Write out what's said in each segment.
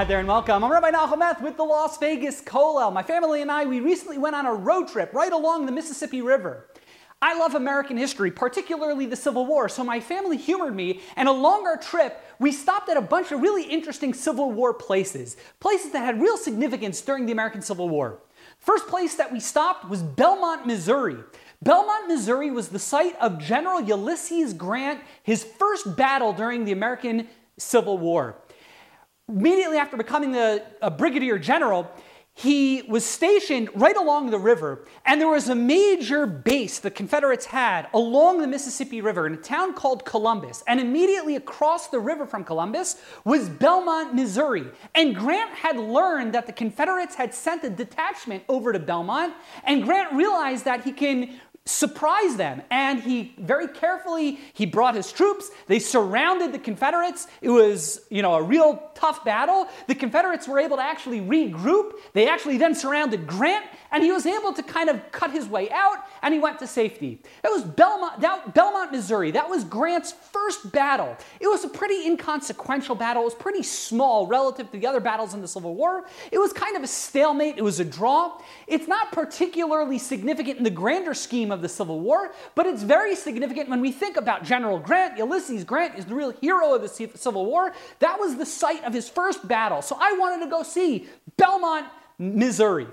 Hi there and welcome. I'm Rabbi Nachum with the Las Vegas Kollel. My family and I, we recently went on a road trip right along the Mississippi River. I love American history, particularly the Civil War, so my family humored me, and along our trip, we stopped at a bunch of really interesting Civil War places, places that had real significance during the American Civil War. First place that we stopped was Belmont, Missouri. Belmont, Missouri was the site of General Ulysses Grant, his first battle during the American Civil War. Immediately after becoming the, a brigadier general, he was stationed right along the river, and there was a major base the Confederates had along the Mississippi River in a town called Columbus. And immediately across the river from Columbus was Belmont, Missouri. And Grant had learned that the Confederates had sent a detachment over to Belmont, and Grant realized that he can surprise them. And he very carefully he brought his troops. They surrounded the confederates. It was you know a real tough battle. The confederates were able to actually regroup. They actually then surrounded grant and he was able to kind of cut his way out and he went to safety. It was belmont, that, belmont missouri. That was grant's first battle. It was a pretty inconsequential battle. It was pretty small relative to the other battles in the civil war. It was kind of a stalemate. It was a draw. It's not particularly significant in the grander scheme of the Civil War, but it's very significant when we think about General Grant. Ulysses Grant is the real hero of the Civil War. That was the site of his first battle. So I wanted to go see Belmont, Missouri.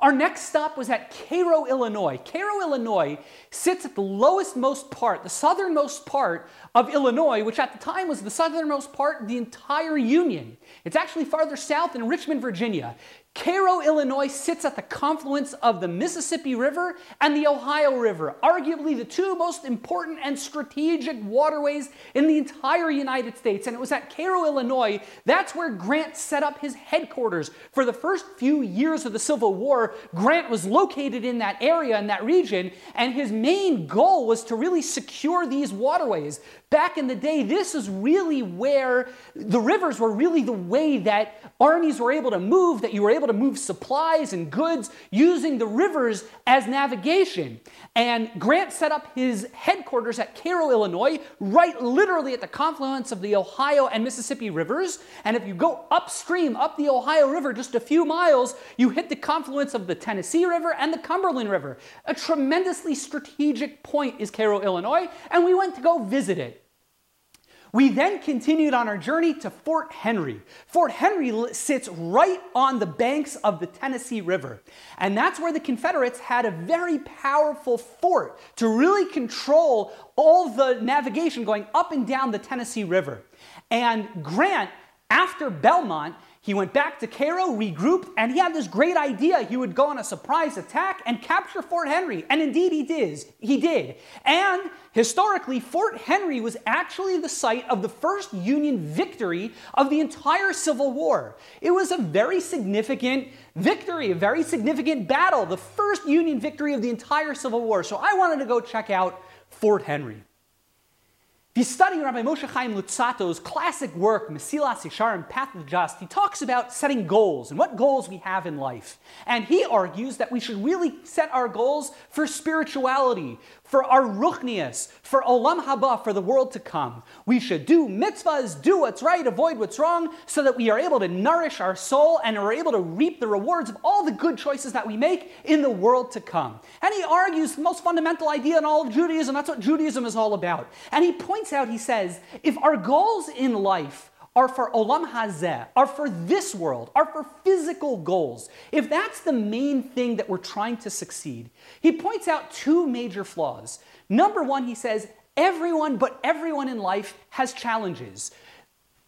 Our next stop was at Cairo, Illinois. Cairo, Illinois sits at the lowest most part, the southernmost part of Illinois, which at the time was the southernmost part of the entire Union. It's actually farther south in Richmond, Virginia. Cairo, Illinois sits at the confluence of the Mississippi River and the Ohio River, arguably the two most important and strategic waterways in the entire United States. And it was at Cairo, Illinois, that's where Grant set up his headquarters. For the first few years of the Civil War, Grant was located in that area, in that region, and his main goal was to really secure these waterways. Back in the day, this is really where the rivers were really the way that armies were able to move, that you were able to move supplies and goods using the rivers as navigation. And Grant set up his headquarters at Cairo, Illinois, right literally at the confluence of the Ohio and Mississippi rivers. And if you go upstream, up the Ohio River just a few miles, you hit the confluence of the Tennessee River and the Cumberland River. A tremendously strategic point is Cairo, Illinois, and we went to go visit it. We then continued on our journey to Fort Henry. Fort Henry sits right on the banks of the Tennessee River. And that's where the Confederates had a very powerful fort to really control all the navigation going up and down the Tennessee River. And Grant, after Belmont, he went back to Cairo, regrouped, and he had this great idea. He would go on a surprise attack and capture Fort Henry. And indeed he did. He did. And historically, Fort Henry was actually the site of the first Union victory of the entire Civil War. It was a very significant victory, a very significant battle, the first Union victory of the entire Civil War. So I wanted to go check out Fort Henry. If you study Rabbi Moshe Chaim Luzzatto's classic work, Mesilas Yesharim, Path of the Just, he talks about setting goals and what goals we have in life. And he argues that we should really set our goals for spirituality, for our ruchnias, for olam haba, for the world to come. We should do mitzvahs, do what's right, avoid what's wrong, so that we are able to nourish our soul and are able to reap the rewards of all the good choices that we make in the world to come. And he argues the most fundamental idea in all of Judaism. That's what Judaism is all about. And he points out, he says, if our goals in life are for olam hazeh, are for this world, are for physical goals, if that's the main thing that we're trying to succeed, he points out two major flaws. Number one, he says, everyone but everyone in life has challenges.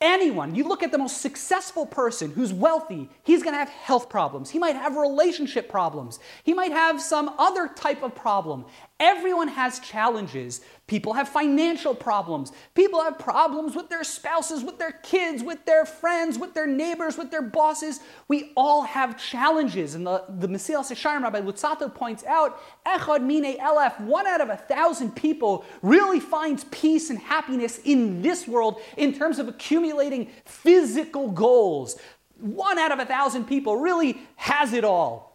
Anyone, you look at the most successful person who's wealthy, he's gonna have health problems. He might have relationship problems. He might have some other type of problem. Everyone has challenges. People have financial problems. People have problems with their spouses, with their kids, with their friends, with their neighbors, with their bosses. We all have challenges. And the, the Mesilas Yesharim, Rabbi Luzzatto points out, Echad Mine Elef, one out of a thousand people really finds peace and happiness in this world in terms of accumulating physical goals. One out of a thousand people really has it all.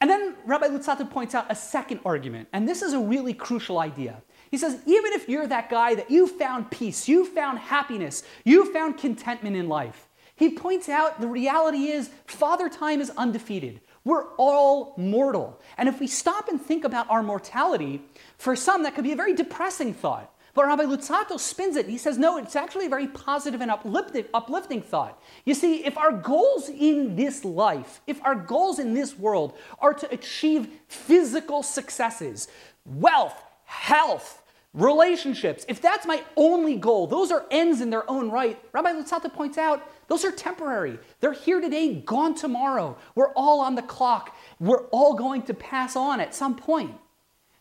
And then Rabbi Luzzatto points out a second argument, and this is a really crucial idea. He says, even if you're that guy that you found peace, you found happiness, you found contentment in life, He points out the reality is Father Time is undefeated. We're all mortal. And if we stop and think about our mortality, for some that could be a very depressing thought. But Rabbi Luzzatto spins it. He says, no, it's actually a very positive and uplifting, uplifting thought. You see, if our goals in this life, if our goals in this world are to achieve physical successes, wealth, health, relationships, if that's my only goal, those are ends in their own right. Rabbi Luzzatto points out those are temporary. They're here today, gone tomorrow. We're all on the clock. We're all going to pass on at some point.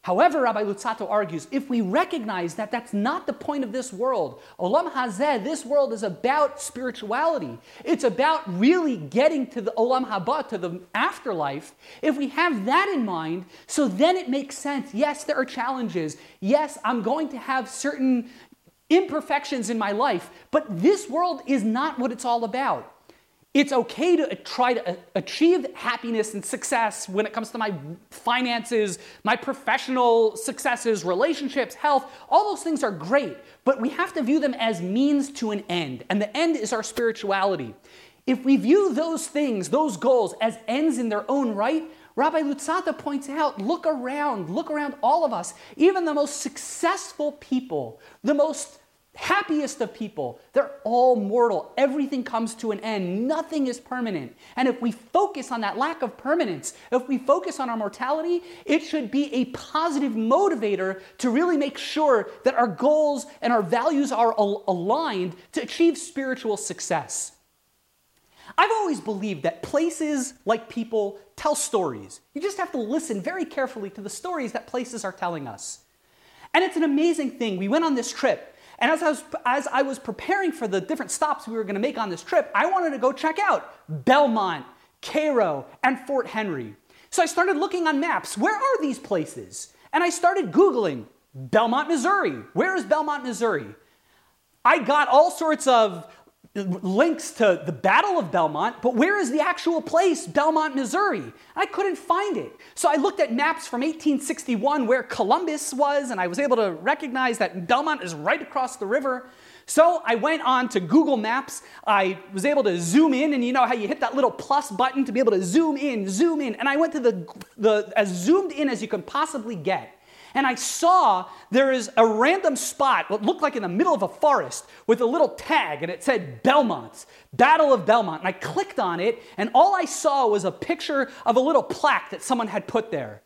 However, Rabbi Luzzatto argues, if we recognize that that's not the point of this world, Olam Hazeh, this world is about spirituality. It's about really getting to the Olam Haba, to the afterlife. If we have that in mind, so then it makes sense. Yes, there are challenges. Yes, I'm going to have certain imperfections in my life, but this world is not what it's all about. It's okay to try to uh, achieve happiness and success when it comes to my finances, my professional successes, relationships, health. All those things are great, but we have to view them as means to an end. And the end is our spirituality. If we view those things, those goals, as ends in their own right, Rabbi Luzzatto points out look around, look around all of us. Even the most successful people, the most happiest of people, they're all mortal. Everything comes to an end. Nothing is permanent. And if we focus on that lack of permanence, if we focus on our mortality, it should be a positive motivator to really make sure that our goals and our values are al- aligned to achieve spiritual success. I've always believed that places like people tell stories. You just have to listen very carefully to the stories that places are telling us. And it's an amazing thing. We went on this trip and as I, was, as I was preparing for the different stops we were going to make on this trip, I wanted to go check out Belmont, Cairo, and Fort Henry. So I started looking on maps. Where are these places? And I started Googling Belmont, Missouri. Where is Belmont, Missouri? I got all sorts of links to the Battle of Belmont, but where is the actual place, Belmont, Missouri? I couldn't find it. So I looked at maps from 1861 where Columbus was, and I was able to recognize that Belmont is right across the river. So I went on to Google Maps. I was able to zoom in, and you know how you hit that little plus button to be able to zoom in, zoom in. And I went to the, the as zoomed in as you can possibly get and I saw there is a random spot, what looked like in the middle of a forest, with a little tag, and it said Belmont, Battle of Belmont. And I clicked on it, and all I saw was a picture of a little plaque that someone had put there.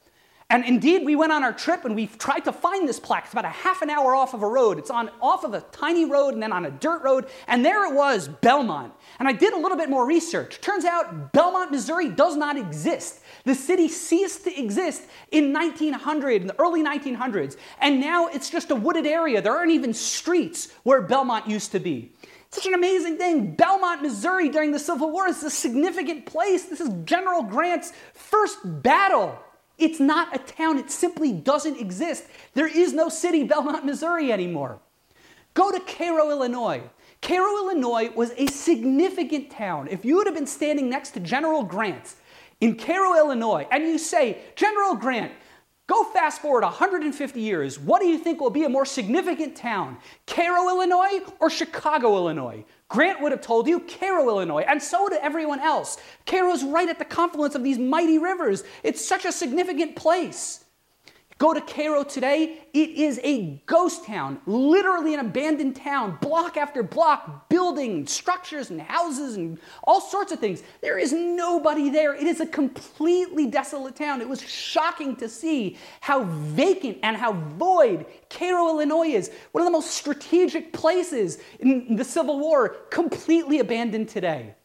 And indeed, we went on our trip and we tried to find this plaque. It's about a half an hour off of a road. It's on off of a tiny road and then on a dirt road. And there it was, Belmont. And I did a little bit more research. Turns out Belmont, Missouri does not exist. The city ceased to exist in 1900, in the early 1900s. And now it's just a wooded area. There aren't even streets where Belmont used to be. Such an amazing thing. Belmont, Missouri during the Civil War is a significant place. This is General Grant's first battle. It's not a town, it simply doesn't exist. There is no city, Belmont, Missouri anymore. Go to Cairo, Illinois. Cairo, Illinois was a significant town. If you would have been standing next to General Grant in Cairo, Illinois, and you say, General Grant, Go fast forward 150 years. What do you think will be a more significant town? Cairo, Illinois or Chicago, Illinois? Grant would have told you Cairo, Illinois, and so would everyone else. Cairo's right at the confluence of these mighty rivers. It's such a significant place. Go to Cairo today, it is a ghost town, literally an abandoned town, block after block, buildings, structures, and houses, and all sorts of things. There is nobody there. It is a completely desolate town. It was shocking to see how vacant and how void Cairo, Illinois is. One of the most strategic places in the Civil War, completely abandoned today.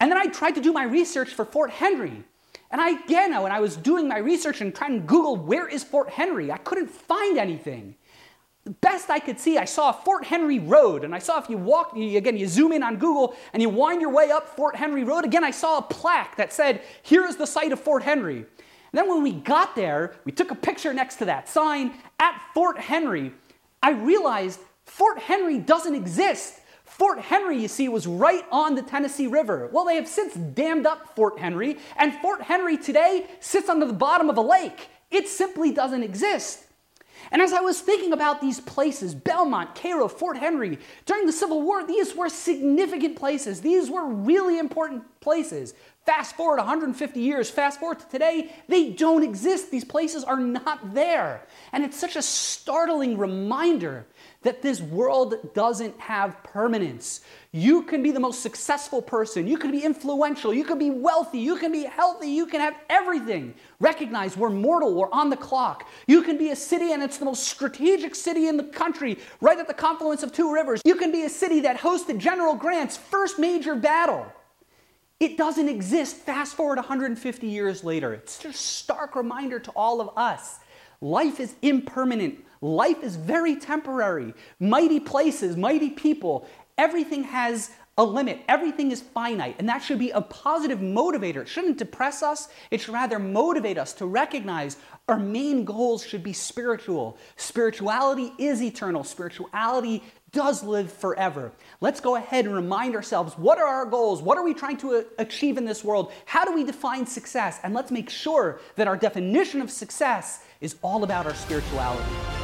And then I tried to do my research for Fort Henry. And I, again, when I was doing my research and trying to Google where is Fort Henry, I couldn't find anything. The best I could see, I saw Fort Henry Road, and I saw if you walk, again, you zoom in on Google and you wind your way up Fort Henry Road, again, I saw a plaque that said, Here is the site of Fort Henry. And then when we got there, we took a picture next to that sign at Fort Henry. I realized Fort Henry doesn't exist. Fort Henry, you see, was right on the Tennessee River. Well, they have since dammed up Fort Henry, and Fort Henry today sits under the bottom of a lake. It simply doesn't exist. And as I was thinking about these places, Belmont, Cairo, Fort Henry, during the Civil War, these were significant places. These were really important places. Fast forward 150 years, fast forward to today, they don't exist. These places are not there. And it's such a startling reminder that this world doesn't have permanence. You can be the most successful person, you can be influential, you can be wealthy, you can be healthy, you can have everything. Recognize we're mortal, we're on the clock. You can be a city and it's the most strategic city in the country, right at the confluence of two rivers. You can be a city that hosted General Grant's first major battle. It doesn't exist. Fast forward 150 years later. It's just a stark reminder to all of us. Life is impermanent. Life is very temporary. Mighty places, mighty people, everything has a limit. Everything is finite. And that should be a positive motivator. It shouldn't depress us, it should rather motivate us to recognize our main goals should be spiritual. Spirituality is eternal, spirituality does live forever. Let's go ahead and remind ourselves what are our goals? What are we trying to uh, achieve in this world? How do we define success? And let's make sure that our definition of success is all about our spirituality.